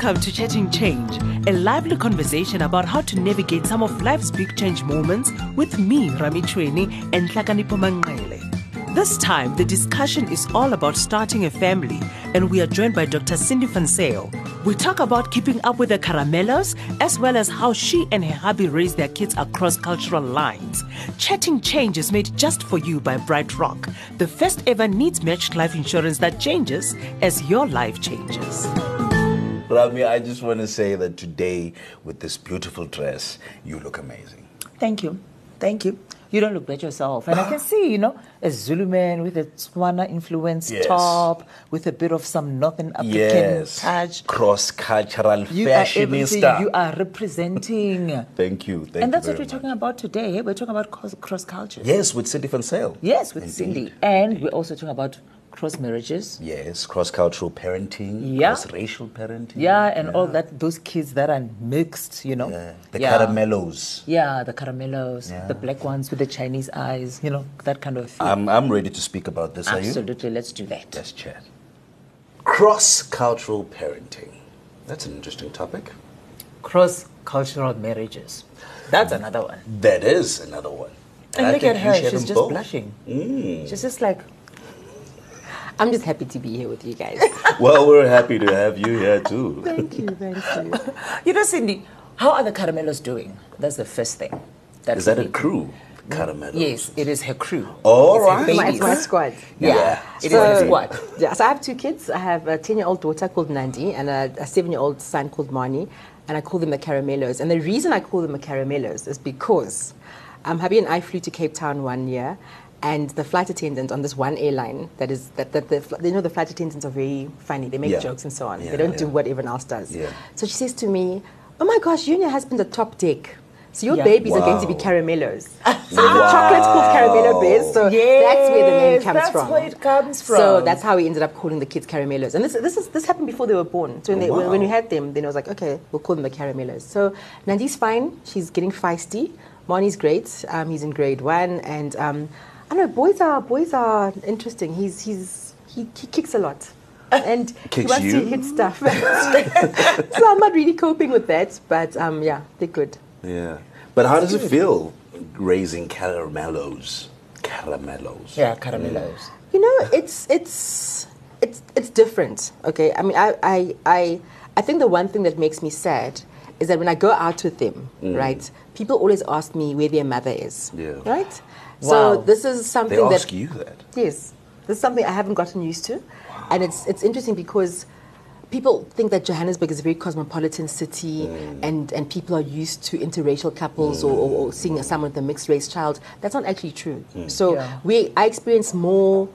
Welcome to Chatting Change, a lively conversation about how to navigate some of life's big change moments with me, Rami Chuene, and Tlakanipo Mangele. This time, the discussion is all about starting a family, and we are joined by Dr. Sindi van Zyl. We talk about keeping up with the caramellos, as well as how she and her hubby raise their kids across cultural lines. Chatting Change is made just for you by BrightRock, the first ever needs matched life insurance that changes as your life changes. Rami, I just want to say that today, with this beautiful dress, you look amazing. Thank you. Thank you. You don't look bad yourself. And I can see, you know, a Zulu man with a Tswana influenced Yes. top, with a bit of some Northern African Yes. touch. Cross cultural You are everything. fashionista. You are representing. Thank you. Thank and that's you what we're very talking about today. We're talking about cross culture. Yes, with Sindi Sale. Yes, with Indeed. Sindi. And we're also talking about cross marriages. Yes, cross cultural parenting, Yeah. cross racial parenting. Yeah, and all that, those kids that are mixed, you know. Yeah, The yeah. caramellos. Yeah, the caramellos, Yeah. the black ones with the Chinese eyes, you know, that kind of thing. I'm, I'm ready to speak about this. Are you? Absolutely, let's do that. Let's chat. Cross cultural parenting. That's an interesting topic. Cross cultural marriages. That's another one. That is another one. And, I look at her, she's just both. blushing. Mm. She's just like, I'm just happy to be here with you guys. Well, we're happy to have you here too. thank you, thank you. you know, Sindi, how are the caramellos doing? That's the first thing. Is that a crew? Caramellos. Yes, it is her crew. All It's right. My, it's my squad. Yeah, Yeah. it is So- her squad. Yeah, so I have two kids. I have a 10 year old daughter called Nandi and a, a seven year old son called Mani. And I call them the Caramellos. And the reason I call them the Caramellos is because um, hubby and I flew to Cape Town one year. And the flight attendant on this one airline, that is, that, that the, you know, the flight attendants are very funny. They make Yeah. jokes and so on. Yeah, they don't do what everyone else does. Yeah. So she says to me, Oh my gosh, you and your husband are top deck. So your Yeah. babies are going to be Wow. caramellos. So the chocolate's called caramello bears. So that's where the name comes that's from. where it comes So that's how we ended up calling the kids caramellos. And this, this, is, this happened before they were born. So when, they, when, when we had them, then I was like, okay, we'll call them the caramellos. So Nandi's fine. She's getting feisty. Marnie's great. Um, he's in grade one. And um, I know, boys are, boys are interesting. He's, he's, he, he kicks a lot. And he wants you? to hit stuff. so I'm not really coping with that. But um, yeah, they're good. Yeah. But how does it feel raising caramellos? Caramellos. Yeah, caramellos. You know, it's it's it's it's different. Okay, I mean, I I I I think the one thing that makes me sad is that when I go out with them, right, people always ask me where their mother is. Yeah. Right. Wow. So this is They something ask that you that. Yes, this is something I haven't gotten used to, and it's it's interesting because people think that Johannesburg is a very cosmopolitan city, mm. and and people are used to interracial couples or, or, or seeing mm. someone with a mixed race child. That's not actually true. Mm. So Yeah. we I experience more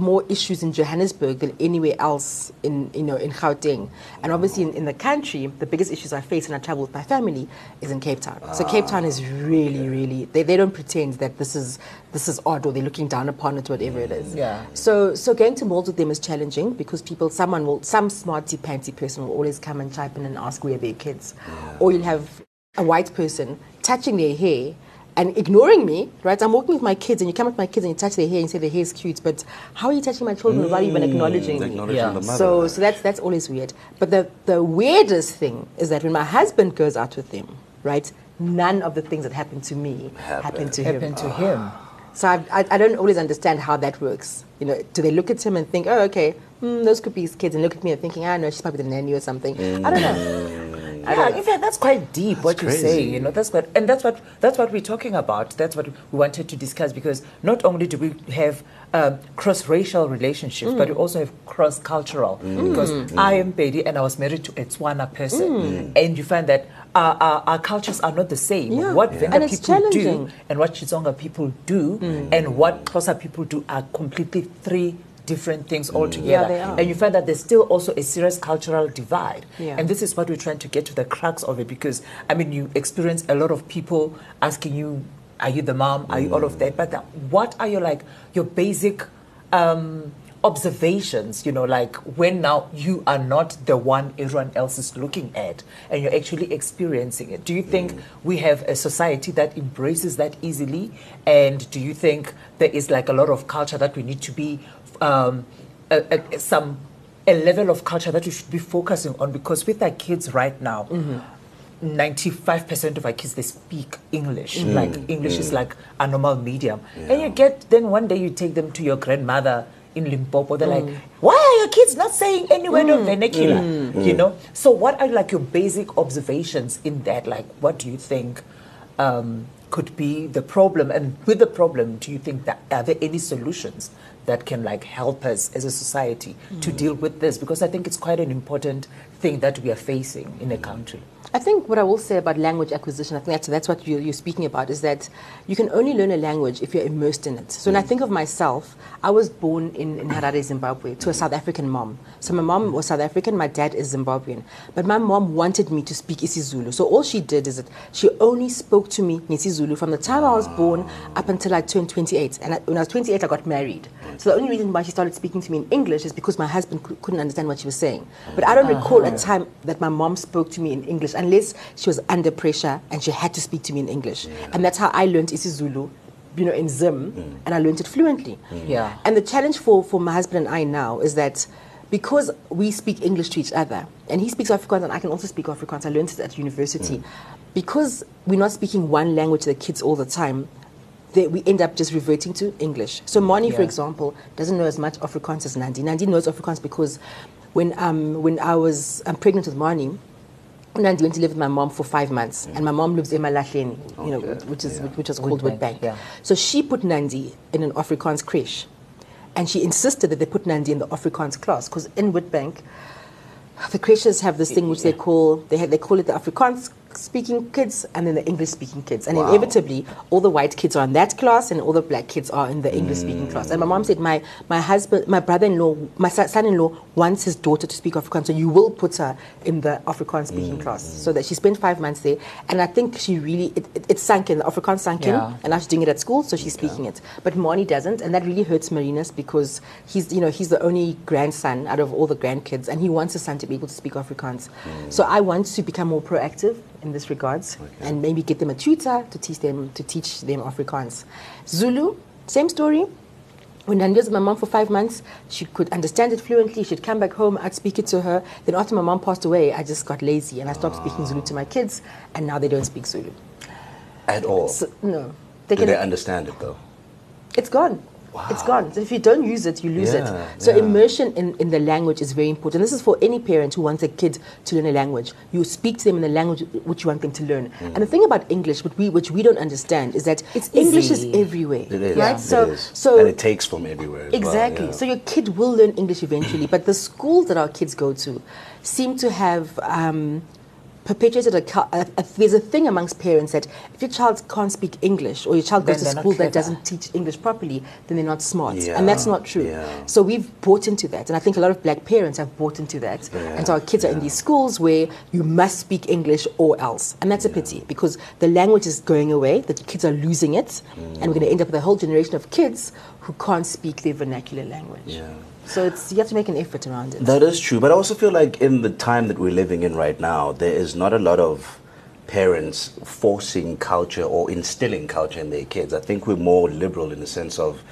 more issues in Johannesburg than anywhere else in you know in Gauteng, and obviously in, in the country, the biggest issues I face when I travel with my family is in Cape Town. So Cape Town is really, really they, they don't pretend that this is this is odd or they're looking down upon it, whatever it is. Yeah. So so going to malls with them is challenging because people someone will some smarty panty person will always come and chime in and ask where their kids, or you'll have a white person touching their hair and ignoring me, right? I'm walking with my kids, and you come with my kids and you touch their hair and you say their hair is cute, but how are you touching my children without even acknowledging me? Acknowledging Yeah. the mother. So, so that's that's always weird. But the the weirdest thing is that when my husband goes out with them, right? None of the things that happened to me happened, happen to him. Happened to him. So I, I, I don't always understand how that works. You know, do they look at him and think, oh, okay, hmm, those could be his kids, and look at me and thinking, ah, know she's probably the nanny or something. I don't know. Yeah, in fact, that's quite deep what you say. crazy. You know, that's what, and that's what that's what we're talking about. That's what we wanted to discuss because not only do we have um, cross-racial relationships, but we mm. also have cross-cultural. Mm. Because mm. I am Pedi and I was married to a Tswana person, and you find that our, our, our cultures are not the same. Yeah. What Yeah. Venda people do and what Chizonga people do and what Xhosa people do are completely three different things altogether. they are. And you find that there's still also a serious cultural divide. Yeah. And this is what we're trying to get to the crux of it because, I mean, you experience a lot of people asking you, are you the mom? Are you all of that? But uh, what are your, like, your basic um, observations, you know, like when now you are not the one everyone else is looking at and you're actually experiencing it? Do you think we have a society that embraces that easily? And do you think there is like a lot of culture that we need to be um, uh, uh, some a level of culture that we should be focusing on because with our kids right now. Mm-hmm. 95% of our kids they speak english. Like english is like a normal medium. And you get then one day you take them to your grandmother in limpopo they're like why are your kids not saying any word of vernacular you know? So what are like your basic observations in that? Like what do you think um, could be the problem? And with the problem do you think that are there any solutions that can like help us as a society to mm. deal with this because i think it's quite an important thing that we are facing in a country I think what I will say about language acquisition, I think that's, that's what you, you're speaking about, is that you can only learn a language if you're immersed in it. So when I mm. think of myself, I was born in, in Harare, Zimbabwe, to a South African mom. So my mom was South African, my dad is Zimbabwean. But my mom wanted me to speak isiZulu. So all she did is that she only spoke to me in isiZulu from the time I was born up until I turned 28. And I, when I was 28, I got married. So the only reason why she started speaking to me in English is because my husband couldn't understand what she was saying. But I don't recall a uh-huh. time that my mom spoke to me in English unless she was under pressure and she had to speak to me in English. And that's how I learned isiZulu, you know, in Zim, mm. and I learned it fluently. Mm. Yeah. And the challenge for, for my husband and I now is that because we speak English to each other, and he speaks Afrikaans and I can also speak Afrikaans, I learned it at university. Mm. Because we're not speaking one language to the kids all the time, they, we end up just reverting to English. So Moni, for example, doesn't know as much Afrikaans as Nandi. Nandi knows Afrikaans because when, um, when I was um, pregnant with Moni, Nandi went to live with my mom for five months, and my mom lives in Malahleni, you know, which is which was called Witbank, Witbank. yeah. So she put Nandi in an Afrikaans creche, and she insisted that they put Nandi in the Afrikaans class because in Witbank, the creches have this thing which they call they have, they call it the Afrikaans speaking kids and then the English speaking kids, and Wow. inevitably all the white kids are in that class and all the black kids are in the English speaking Mm. class. And my mom said my my husband, my brother-in-law, my son- son-in-law wants his daughter to speak Afrikaans, so you will put her in the Afrikaans speaking Mm. class. So that she spent five months there, and I think she really it, it, it sank in the Afrikaans sank Yeah. in, and now she's doing it at school, so she's speaking it. But Moni doesn't, and that really hurts Marinus because he's you know he's the only grandson out of all the grandkids, and he wants his son to be able to speak Afrikaans. So I want to become more proactive in this regards, and maybe get them a tutor to teach them to teach them Afrikaans. Zulu, same story. When I with my mom for five months, she could understand it fluently. She'd come back home, I'd speak it to her. Then after my mom passed away, I just got lazy and I stopped speaking Zulu to my kids, and now they don't speak Zulu. At all. So, no, they Do can. they understand it though? It's gone. It's gone. So if you don't use it, you lose Yeah, it. So yeah. immersion in, in the language is very important. This is for any parent who wants a kid to learn a language. You speak to them in the language which you want them to learn. Mm. And the thing about English, which we which we don't understand, is that It's English easy. is everywhere. It is. Right? It So is. so and it takes from everywhere. As Exactly. Well, yeah. So your kid will learn English eventually, but the schools that our kids go to seem to have um, perpetuated a, a, a there's a thing amongst parents that if your child can't speak English or your child Then goes to school that doesn't teach English properly, then they're not smart, Yeah. and that's not true. Yeah. So we've bought into that, and I think a lot of black parents have bought into that, and so our kids are in these schools where you must speak English or else, and that's a pity because the language is going away, the kids are losing it, and we're going to end up with a whole generation of kids who can't speak their vernacular language. So it's you have to make an effort around it. That is true, but I also feel like in the time that we're living in right now, there is not a lot of parents forcing culture or instilling culture in their kids. I think we're more liberal in the sense of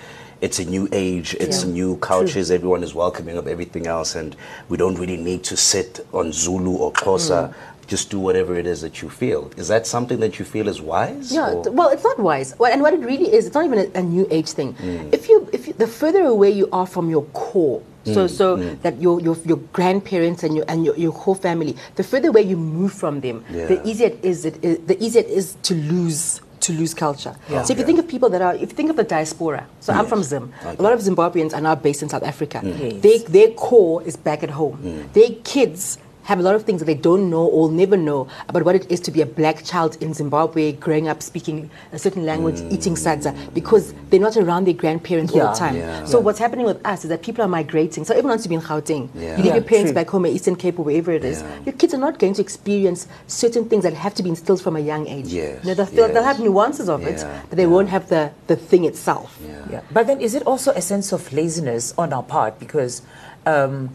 it's a new age, it's Yeah. new cultures, everyone is welcoming of everything else, and we don't really need to sit on Zulu or Xhosa. Just do whatever it is that you feel. Is that something that you feel is wise? Yeah, or- well, it's not wise. Well, and what it really is, it's not even a, a new age thing. Mm. If you, the further away you are from your core, Mm, so so that your, your your grandparents and your and your, your whole family, the further away you move from them, the easier it is. It is the easier it is to lose to lose culture. Yeah. So if you think of people that are, if you think of the diaspora, so I'm from Zim. A lot of Zimbabweans are now based in South Africa. Yes. They, their core is back at home. Mm. Their kids have a lot of things that they don't know or never know about what it is to be a black child in Zimbabwe, growing up speaking a certain language, eating sadza, because they're not around their grandparents all the time. Yeah. So what's happening with us is that people are migrating. So everyone wants to be in Gauteng. Yeah. You leave Yeah, your parents true. back home in Eastern Cape or wherever it is. Yeah. Your kids are not going to experience certain things that have to be instilled from a young age. Yes, You know, they'll, they'll- they'll have nuances of it, but they won't have the, the thing itself. Yeah. Yeah. But then is it also a sense of laziness on our part? Because um,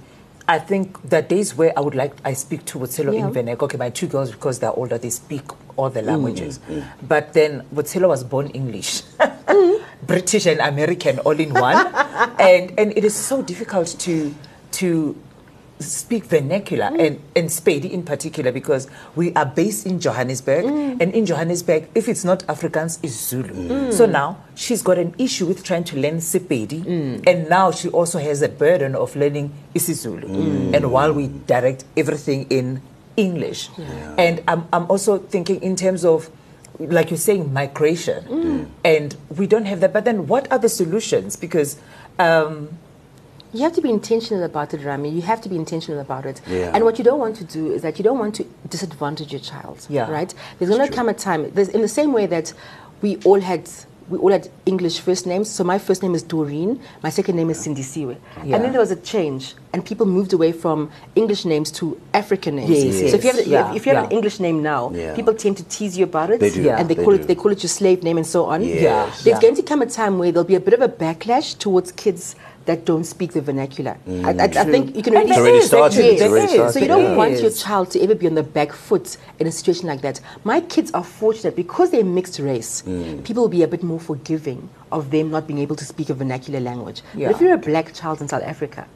I think the days where I would like, I speak to Wotelo Yeah. in Venek. Okay, my two girls, because they're older, they speak all Mm, the languages. But then Wotelo was born English. Mm. British and American all in one. and, and it is so difficult to, to speak vernacular mm. and, and Sepedi in particular because we are based in Johannesburg. Mm. And in Johannesburg if it's not Afrikaans it's Zulu. Mm. So now she's got an issue with trying to learn Sepedi. And now she also has a burden of learning isiZulu. And while we direct everything in English. And I'm, I'm also thinking in terms of like you're saying migration. And we don't have that. But then what are the solutions? Because um, You have to be intentional about it, Rami. You have to be intentional about it. Yeah. And what you don't want to do is that you don't want to disadvantage your child. Yeah. Right? There's going to come a time, there's, in the same way that we all had. We all had English first names. So my first name is Doreen. My second name is Sindisiwe. Yeah. And then there was a change, and people moved away from English names to African names. Yes, so if you have, yes. Yeah, if you have an. English name now, Yeah. people tend to tease you about it, They do, Yeah. and they, they call do. it they call it your slave name and so on. Yes. Yeah. There's going to come a time where there'll be a bit of a backlash towards kids that don't speak the vernacular. I, I, I think you can And already there already is, started. actually, It's already started. so you don't want your child to ever be on the back foot in a situation like that. My kids are fortunate because they're mixed race. Mm. People will be a bit more forgiving of them not being able to speak a vernacular language. Yeah. But if you're a black child in South Africa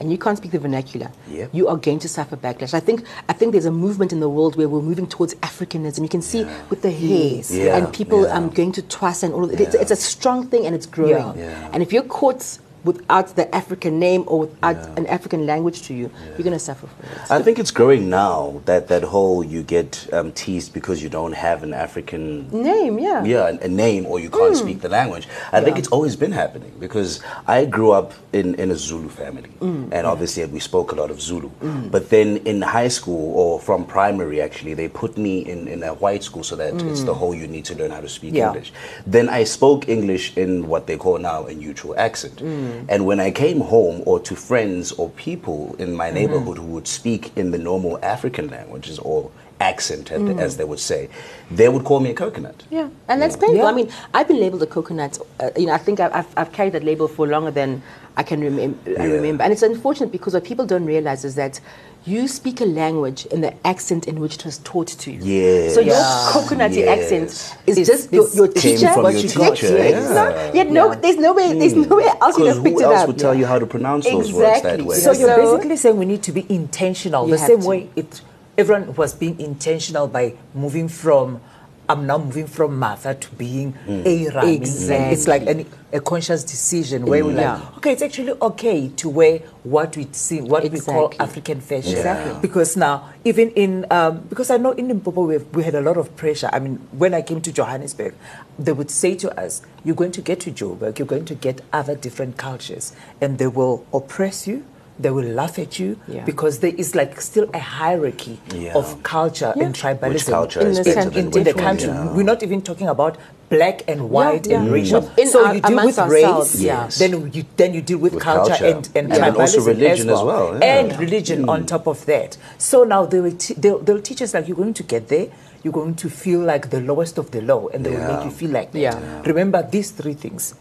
and you can't speak the vernacular, Yep. you are going to suffer backlash. I think I think there's a movement in the world where we're moving towards Africanism. You can see with the hair Yeah, and people yeah. um, going to twas and all of it. It's, it's a strong thing and it's growing. Yeah. Yeah. And if you're caught without the African name or without an African language to you, you're going to suffer it. I think it's growing now that that whole you get um, teased because you don't have an African Name, yeah. yeah a, name or you can't mm. speak the language. I think it's always been happening because I grew up in, in a Zulu family mm, and obviously we spoke a lot of Zulu. Mm. But then in high school or from primary actually they put me in, in a white school so that it's the whole you need to learn how to speak Yeah. English. Then I spoke English in what they call now a neutral accent. Mm-hmm. And when I came home or to friends or people in my mm-hmm. neighborhood who would speak in the normal African languages or accent, as- as they would say, they would call me a coconut. Yeah, and that's painful. Yeah. I mean, I've been labeled a coconut. Uh, you know, I think I've, I've, I've carried that label for longer than I can remem- I Yeah. remember. And it's unfortunate because what people don't realize is that you speak a language in the accent in which it was taught to you. Yes. So your Yeah. coconutty Yes. accent is It's- just your, your it came teacher. from what your you teacher, got. yeah. It's yet no, Yeah. there's no way, there's nowhere else you Because have picked who else would tell you how to pronounce those words that Exactly. way? So you're So- basically saying we need to be intentional. The same to. way it everyone was being intentional by moving from I'm now moving from Martha to being a Rami. And It's like an, a conscious decision where we're Yeah. like, okay, it's actually okay to wear what we see, what we call African fashion. Exactly. Because now, even in, um, because I know in Limpopo we, we had a lot of pressure. I mean, when I came to Johannesburg, they would say to us, you're going to get to Joburg, you're going to get other different cultures, and they will oppress you. They will laugh at you Yeah. because there is like still a hierarchy Yeah. of culture and tribalism Which culture In is the better country, than in, in the country. Yeah. We're not even talking about black and white yeah. and Mm. racial. Within so our- you deal with race, ourselves, yeah. then you then you deal with, With culture, culture. and and And also tribalism religion as as well, well, yeah. and religion on mm. top of that. So now they will t- they'll, they'll teach us like you're going to get there. You're going to feel like the lowest of the low, and they will make you feel like that. Yeah. Remember these three things: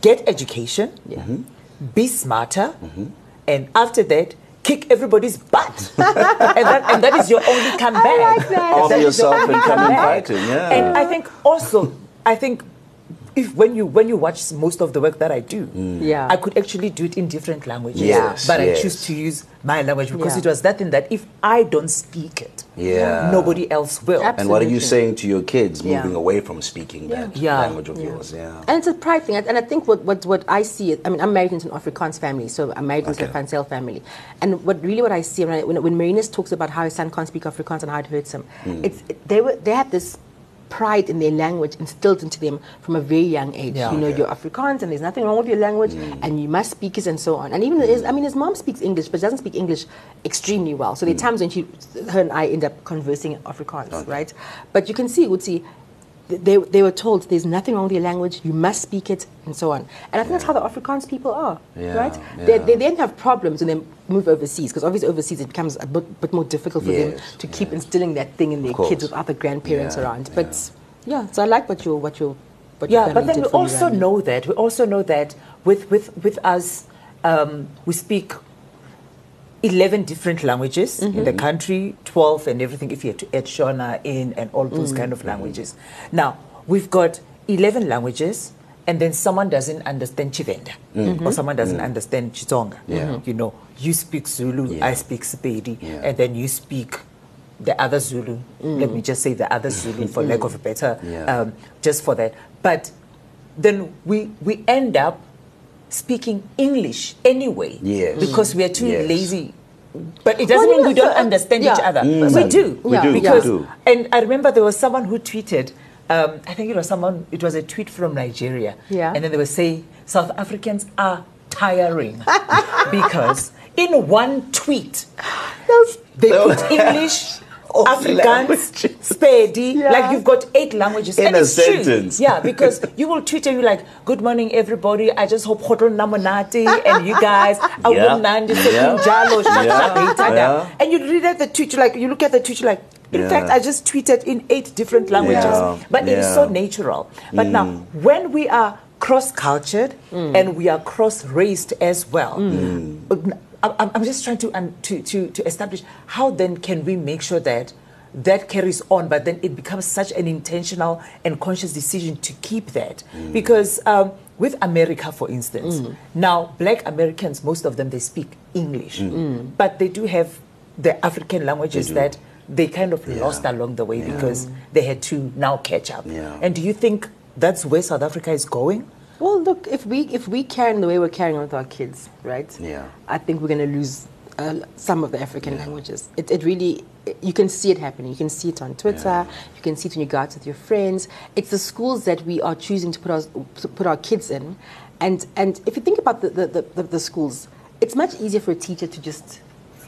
get education, mm-hmm. be smarter, mm-hmm. And after that. Kick everybody's butt, and, that, and that is your only comeback. like that. Arm That is your yourself and come and comeback. yeah. And I think also, I think if when you when you watch most of the work that I do, Yeah. I could actually do it in different languages. Yes, but I choose to use my language because Yeah. it was that thing that if I don't speak it, Yeah. nobody else will. Ab- And what are you saying to your kids Yeah. moving away from speaking that Yeah. language of yours? Yeah. And it's a pride thing. And I think what, what, what I see, is, I mean, I'm married into an Afrikaans family, so I'm married into Okay. a van Zyl family. And what really what I see when, I, when, when Marinus talks about how his son can't speak Afrikaans and how it hurts him, Hmm. it's, they, were, they have this pride in their language instilled into them from a very young age. Yeah. You know, Okay. you're Afrikaans and there's nothing wrong with your language mm. and you must speak it and so on. And even, his, I mean, his mom speaks English, but she doesn't speak English extremely well. So there are mm. times when she, her and I end up conversing Afrikaans, right? But you can see, would see, they, they were told there's nothing wrong with your language, you must speak it, and so on. And I think that's how the Afrikaans people are, Yeah, right? They, yeah. they then have problems and they move overseas, because obviously overseas it becomes a bit, bit more difficult for them to keep instilling that thing in their kids with other grandparents Yeah, around. But yeah. so I like what you what you what yeah, your but then we also Rami. know that we also know that with with with us, um, we speak. 11 different languages in Mm-hmm. the country, 12 and everything, if you had to add Shona in and all Mm-hmm. those kind of languages. Now, we've got 11 languages and then someone doesn't understand Chivenda Mm-hmm. or someone doesn't understand Chitonga. Yeah. You know, you speak Zulu, Yeah. I speak Sepedi, Yeah. and then you speak the other Zulu. Let me just say the other Zulu for lack of a better, Yeah. um, just for that. But then we, we end up speaking English anyway Yes. because we are too Yes. lazy. But it doesn't Well, mean we don't uh, understand yeah. each other. Mm. We do. We do, we Because, do. And I remember there was someone who tweeted, um, I think it was someone, it was a tweet from Nigeria. Yeah. And then they were saying, South Africans are tiring because in one tweet, they put English, All Afrikaans, languages. Spedi, Yeah. like you've got eight languages. In and a it's true. sentence. Yeah, because you will tweet and you're like, good morning everybody, I just hope hotel namonati and you guys, Yeah. awumnandi Yeah. shaka Yeah. Yeah. And you read at the tweet, you're like, you look at the tweet, you're like, in Yeah. fact, I just tweeted in eight different languages. Yeah. But it is so Mm. natural. But now, when we are cross cultured and we are cross raced as well, Mm. I- I'm, I'm just trying to, um, to, to, to establish how then can we make sure that that carries on, but then it becomes such an intentional and conscious decision to keep that. Mm. Because um, with America, for instance, now black Americans, most of them, they speak English, but they do have the African languages do. that they kind of Yeah. lost along the way Yeah. because they had to now catch up. Yeah. And do you think that's where South Africa is going? Well, look, if we if we carry on the way we're carrying on with our kids, right? Yeah. I think we're going to lose uh, some of the African languages. It, it really, you can see it happening. You can see it on Twitter. Yeah. You can see it when you go out with your friends. It's the schools that we are choosing to put our to put our kids in, and and if you think about the the, the, the, the schools, it's much easier for a teacher to just.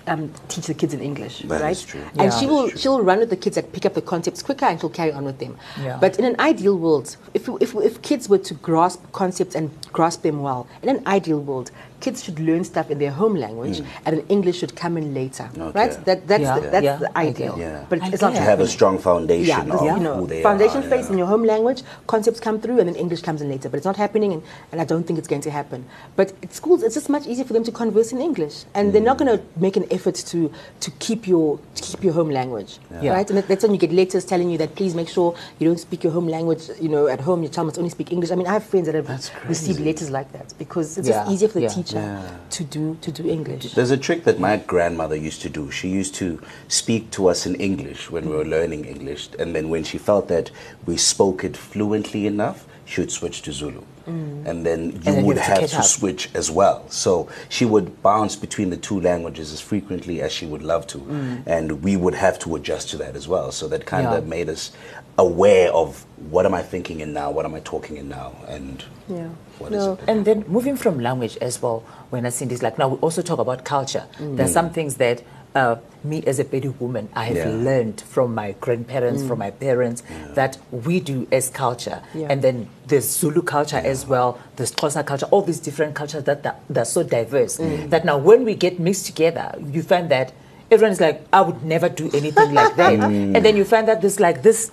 Um, teach the kids in English, That right? is true. And Yeah. she will true. she'll run with the kids that pick up the concepts quicker, and she'll carry on with them. Yeah. But in an ideal world, if, if, if kids were to grasp concepts and grasp them well, in an ideal world, kids should learn stuff in their home language and then English should come in later. Mm. Okay. Right? That, that's Yeah. the, that's Yeah. the ideal. Yeah. But I it's not get To have a strong foundation Yeah, of because, you know, who they foundation are. phase yeah. in your home language, concepts come through, and then English comes in later. But it's not happening, and, and I don't think it's going to happen. But at schools, it's just much easier for them to converse in English, and they're not going to make an effort to to keep your to keep your home language, Yeah. right? And that's when you get letters telling you that please make sure you don't speak your home language. You know, at home your child must only speak English. I mean, I have friends that have received letters like that because it's Yeah, just easier for the yeah. Teacher Yeah. to do to do English. There's a trick that my grandmother used to do. She used to speak to us in English when we were learning English, and then when she felt that we spoke it fluently enough, she would switch to Zulu. And then you Mm. then you would have to have to switch as well. So she would bounce between the two languages as frequently as she would love to. And we would have to adjust to that as well. So that kind Mm. Yeah. of made us aware of what am I thinking in now, what am I talking in now, and Yeah. what is No. it. And then moving from language as well, when I see this, like now we also talk about culture. Mm. There's some things that uh, me as a Pedi woman, I have Yeah. learned from my grandparents, from my parents, that we do as culture. Yeah. And then there's Zulu culture as well, there's Xhosa culture, all these different cultures that, that, that are so diverse. Mm. That now when we get mixed together, you find that everyone is like, I would never do anything like that. Mm. And then you find that there's like this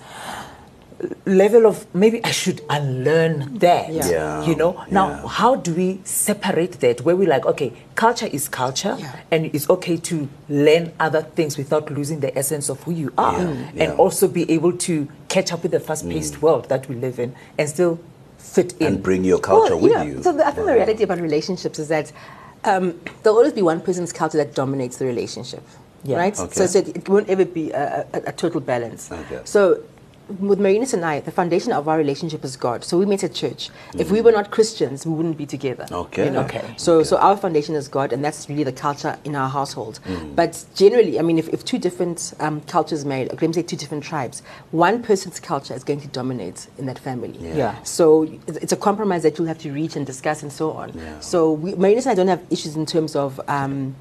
level of maybe I should unlearn that. Yeah. Yeah, You know? Now, yeah. how do we separate that where we're like, okay, culture is culture Yeah. and it's okay to learn other things without losing the essence of who you are Yeah, and yeah. also be able to catch up with the fast paced world that we live in and still fit in. And bring your culture Well, with yeah. you. So the, I think the reality about relationships is that um, there'll always be one person's culture that dominates the relationship, Yeah. right? Okay. So, so it, it won't ever be a, a, a total balance. Okay. So with Marinus and I, the foundation of our relationship is God. So we met at church. If we were not Christians, we wouldn't be together. Okay. You know? Okay. So, so our foundation is God, and that's really the culture in our household. Mm. But generally, I mean, if, if two different um, cultures married, let me say two different tribes, one person's culture is going to dominate in that family. Yeah. Yeah. So it's it's a compromise that you'll have to reach and discuss and so on. Yeah. So we, Marinus and I don't have issues in terms of. Um,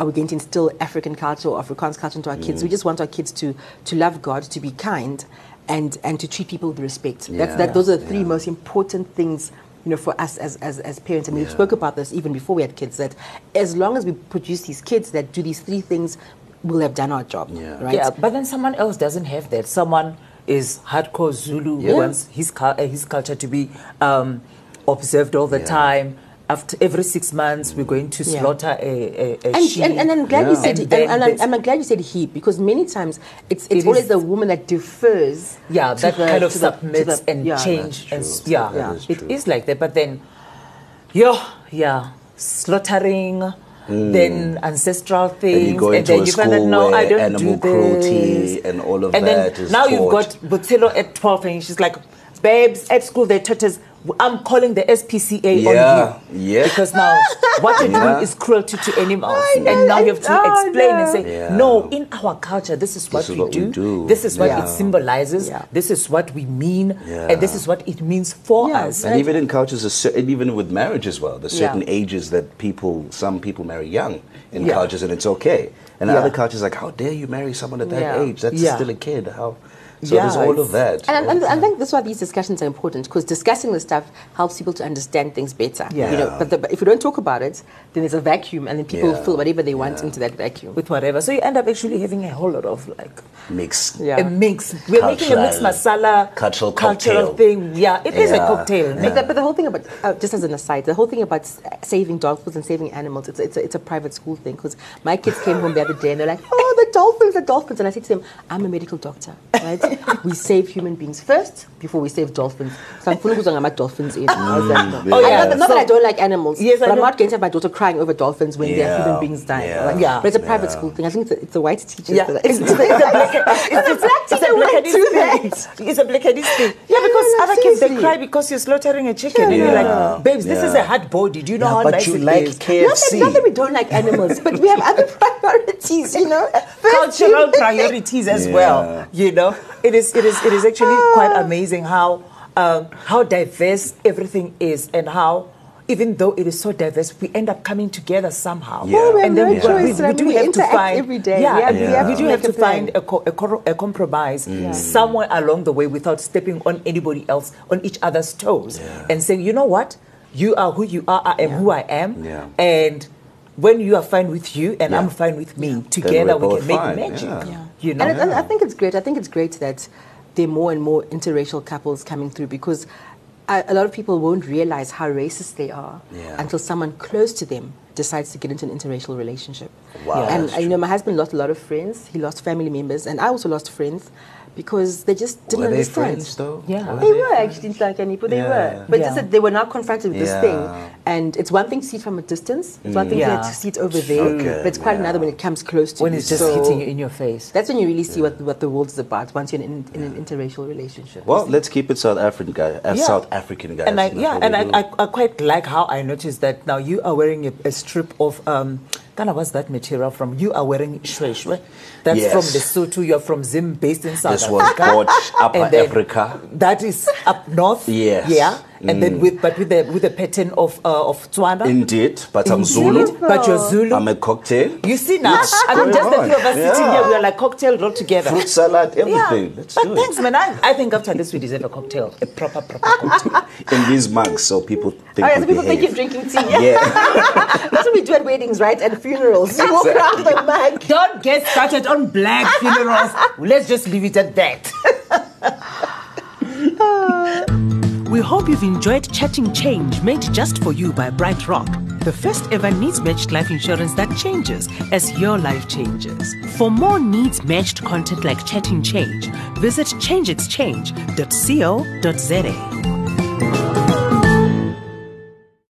are we going to instill African culture or Afrikaans culture into our kids? Mm. We just want our kids to, to love God, to be kind, and, and to treat people with respect. That's, Yeah. that, those are the three Yeah. most important things you know, for us as, as, as parents. And we Yeah. spoke about this even before we had kids, that as long as we produce these kids that do these three things, we'll have done our job. Yeah. Right? Yeah, but then someone else doesn't have that. Someone is hardcore Zulu Yeah. who wants his, cul- uh, his culture to be um, observed all the Yeah. time. After every six months we're going to Yeah. slaughter a, a, a And, sheep. and, and I'm glad you said, And and, then and, I'm, I'm glad you said he because many times it's it's It always is- the woman that defers. yeah, to that the- kind of to the- to submits the- and yeah. change and That's s- true. yeah, That is it true. is like that. But then, yeah, yeah, slaughtering. Hmm. Then ancestral things, And you go into then a you find out, school no, I where don't animal do cruelty and all of and that then is now you've taught. got Butelo at 12 and she's like, babes, at school they taught us, I'm calling the SPCA Yeah, on you. yeah. Because now what you're Yeah. doing is cruelty to animals. Know, and now you have to I explain and say, Yeah. no, in our culture, this is what, This is we, what we do. do. This is what Yeah. it symbolizes. Yeah. This is what we mean. Yeah. And this is what it means for Yeah. us. And even in cultures, and even with marriage as well, there's Yeah. certain ages that people, some people marry young in Yeah. cultures, and it's okay. And Yeah. other cultures, like, how dare you marry someone at that Yeah. age? That's Yeah. still a kid. How? So Yeah, there's all of that. And, and, and I think that's why these discussions are important because discussing this stuff helps people to understand things better. Yeah. You know, but, the, but if you don't talk about it, then there's a vacuum, and then people Yeah. fill whatever they want Yeah. into that vacuum. with whatever. So you end up actually having a whole lot of like Mix. Yeah. a mix. We're making a mixed Cultural- masala cultural cultural cocktail. thing. Yeah, it is a Yeah. cocktail. But the, but the whole thing about, uh, just as an aside, the whole thing about saving dolphins and saving animals, it's, it's, a, it's a private school thing. Because my kids came home the other day and they're like, oh, the dolphins, the dolphins. And I said to them, I'm a medical doctor, right? we save human beings first before we save dolphins. So I'm going to dolphins in. Mm. That? Oh, yeah. I, not, not that I don't like animals, Yes, I but I'm not going to have my daughter crying over dolphins when there are human beings dying. Yeah. Like, Yeah. But it's a private Yeah. school thing. I think it's a, it's a white teacher. Yeah, it's, it's, a black, it's, a black teacher black went thing. It's a black thing. Yeah, Yeah, because no, no, other kids they cry because you're slaughtering a chicken, and you're Yeah. like, babes, this is a hard body. Do you know Yeah, how but nice you like? KFC. Not that, not that we don't like animals, but we have other priorities, you know. First cultural priorities as Yeah. well. You know, it is it is it is actually quite amazing how um, how diverse everything is and how. Even though it is so diverse, we end up coming together somehow. Yeah. Well, we and then no we, got- we, we do we have to interact find every day. Yeah, We have- and we we, have we to do have to find a, co- a, cor- a compromise somewhere along the way without stepping on anybody else on each other's toes Yeah. and saying, you know what, you are who you are, I am who I am, Yeah. and when you are fine with you and Yeah. I'm fine with me, together we're we can make fine, magic. yeah. Yeah. You know, And, I- I think it's great. I think it's great that there are more and more interracial couples coming through because a, a lot of people won't realize how racist they are Yeah. until someone close to them decides to get into an interracial relationship. Wow, And that's you know, my husband lost a lot of friends. He lost family members, and I also lost friends because they just didn't Were they understand. friends though? Yeah. Were They were actually in Tlakani, but they Yeah. were. But Yeah. just that they were now confronted with this thing. And it's one thing to see it from a distance, it's one thing Yeah. to see it over there, Okay, but it's quite yeah. another when it comes close to when you. When it's just So hitting you in your face. That's when you really see what, what the world is about once you're in, in, an interracial relationship. Well, let's keep it South African guy, uh, Yeah. South African guys. and I, yeah, and I. I, I quite like how I noticed that now you are wearing a, a strip of um, kind of what's that material from? You are wearing shweshwe. That's Yes. from Lesotho. You're from Zim, based in South This was Africa. bought Upper And Africa. That is up north. Yes. Yeah, and then with but with the with the pattern of uh, of Tswana. Indeed, but I'm Zulu, Zulu. but you're Zulu. I'm a cocktail. you see now, I mean, going just the on. three of us sitting Yeah. here, we are like cocktail all together. Fruit salad, everything. Let's but do thanks, it. man. I, I think after this we deserve a cocktail, a proper, proper cocktail. In these mugs, so people think Oh, yeah, we so people think you're drinking tea. Yeah. That's what we do at weddings, right? At funerals. You walk around the mug. Don't get started on black funerals. Let's just leave it at that. We hope you've enjoyed Chatting Change made just for you by BrightRock, the first ever needs matched life insurance that changes as your life changes. For more needs matched content like Chatting Change, visit changeexchange.co.za.